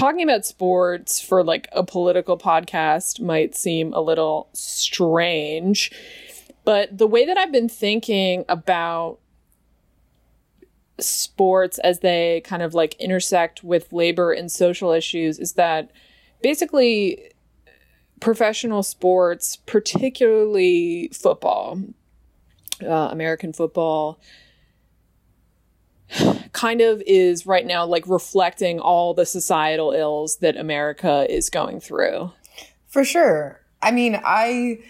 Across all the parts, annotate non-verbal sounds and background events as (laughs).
talking about sports for like a political podcast might seem a little strange, but the way that I've been thinking about sports as they kind of like intersect with labor and social issues is that basically professional sports, particularly football, uh, American football, kind of is right now like reflecting all the societal ills that America is going through. For sure. I mean, I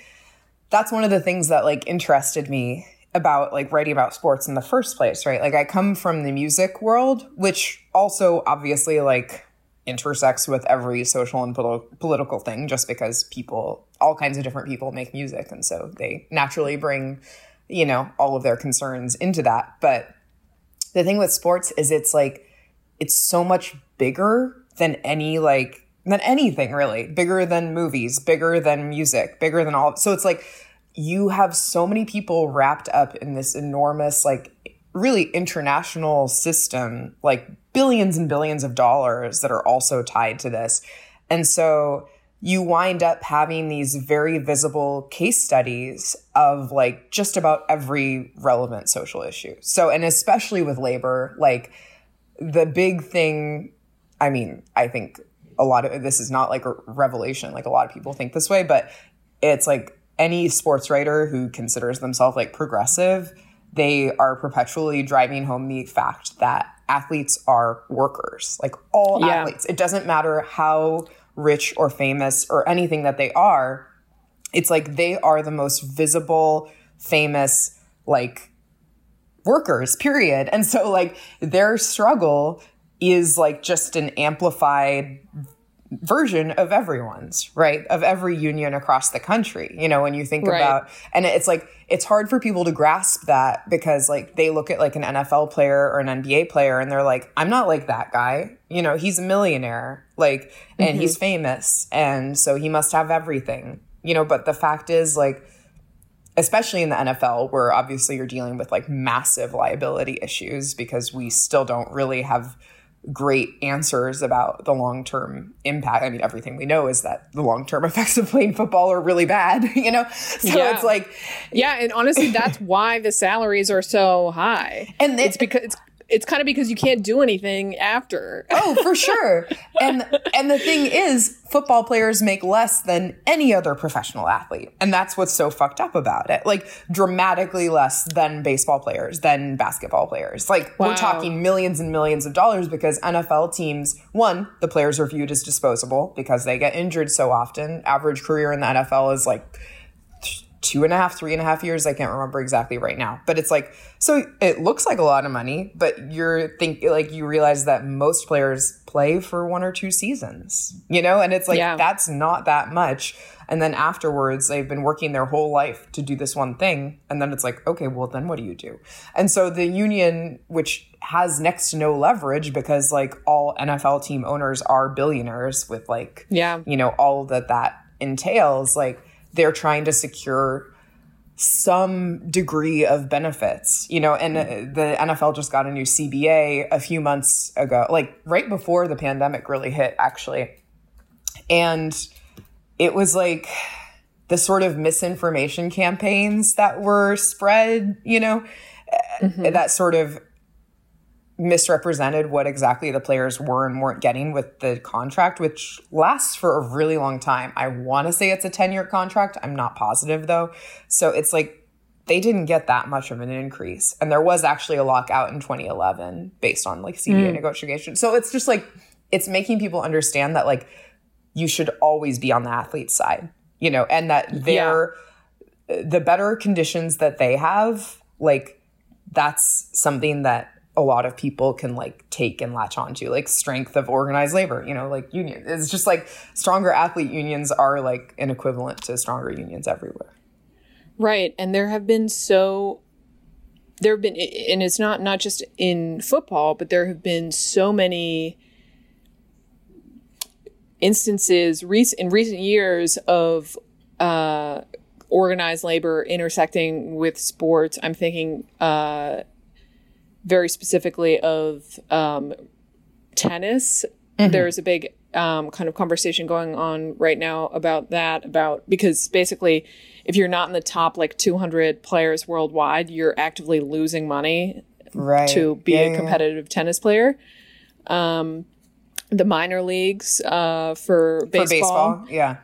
that's one of the things that like interested me about like writing about sports in the first place, right? Like I come from the music world, which also obviously like intersects with every social and pol- political thing just because people all kinds of different people make music and so they naturally bring you know all of their concerns into that but the thing with sports is it's like it's so much bigger than any like than anything really. Bigger than movies bigger than music bigger than all so it's like you have so many people wrapped up in this enormous like really international system like billions and billions of dollars that are also tied to this. And so you wind up having these very visible case studies of like just about every relevant social issue. So, and especially with labor, like the big thing, I mean, I think a lot of this is not like a revelation, like a lot of people think this way, but it's like any sports writer who considers themselves like progressive, they are perpetually driving home the fact that athletes are workers, like all yeah. athletes. It doesn't matter how rich or famous or anything that they are, it's like they are the most visible, famous, like workers, period. And so, like, their struggle is like just an amplified version of everyone's, right? Of every union across the country. You know, when you think right. about, and it's like, it's hard for people to grasp that because like they look at like an NFL player or an NBA player and they're like, I'm not like that guy. You know, he's a millionaire, like, and mm-hmm. he's famous. And so he must have everything, you know, but the fact is, like, especially in the NFL, where obviously you're dealing with like massive liability issues because we still don't really have great answers about the long term impact. I mean, everything we know is that the long term (laughs) effects of playing football are really bad, (laughs) you know? So yeah. it's like. Yeah. And honestly, that's why the salaries are so high. And it's because it's it's kind of because you can't do anything after. oh, for (laughs) sure. And and the thing is, football players make less than any other professional athlete. And that's what's so fucked up about it. Like dramatically less than baseball players, than basketball players. Like wow. we're talking millions and millions of dollars because NFL teams, one, the players are viewed as disposable because they get injured so often. Average career in the NFL is like two and a half, three and a half years. I can't remember exactly right now, but it's like, so it looks like a lot of money, but you're think like you realize that most players play for one or two seasons, you know, and it's like, yeah. that's not that much. And then afterwards, they've been working their whole life to do this one thing. And then it's like, okay, well, then what do you do? And so the union, which has next to no leverage because like all NFL team owners are billionaires with like, yeah, you know, all that that entails, like, they're trying to secure some degree of benefits, you know, and the NFL just got a new CBA a few months ago, like right before the pandemic really hit, actually. And it was like the sort of misinformation campaigns that were spread, you know, mm-hmm. that sort of misrepresented what exactly the players were and weren't getting with the contract, which lasts for a really long time. I want to say it's a 10 year contract. I'm not positive though. So it's like they didn't get that much of an increase. And there was actually a lockout in 2011 based on like CBA mm. negotiations. So it's just like, it's making people understand that like you should always be on the athlete's side, you know, and that they're yeah. the better conditions that they have, like that's something that a lot of people can like take and latch onto like strength of organized labor you know like union it's just like stronger athlete unions are like an equivalent to stronger unions everywhere. Right and there have been so there have been and it's not not just in football but there have been so many instances in recent years of uh, organized labor intersecting with sports. I'm thinking uh, very specifically of um, tennis. Mm-hmm. There's a big um, kind of conversation going on right now about that about because basically if you're not in the top like 200 players worldwide you're actively losing money right. to be Yeah, a yeah, competitive tennis player um, the minor leagues uh, for baseball, for baseball. Yeah.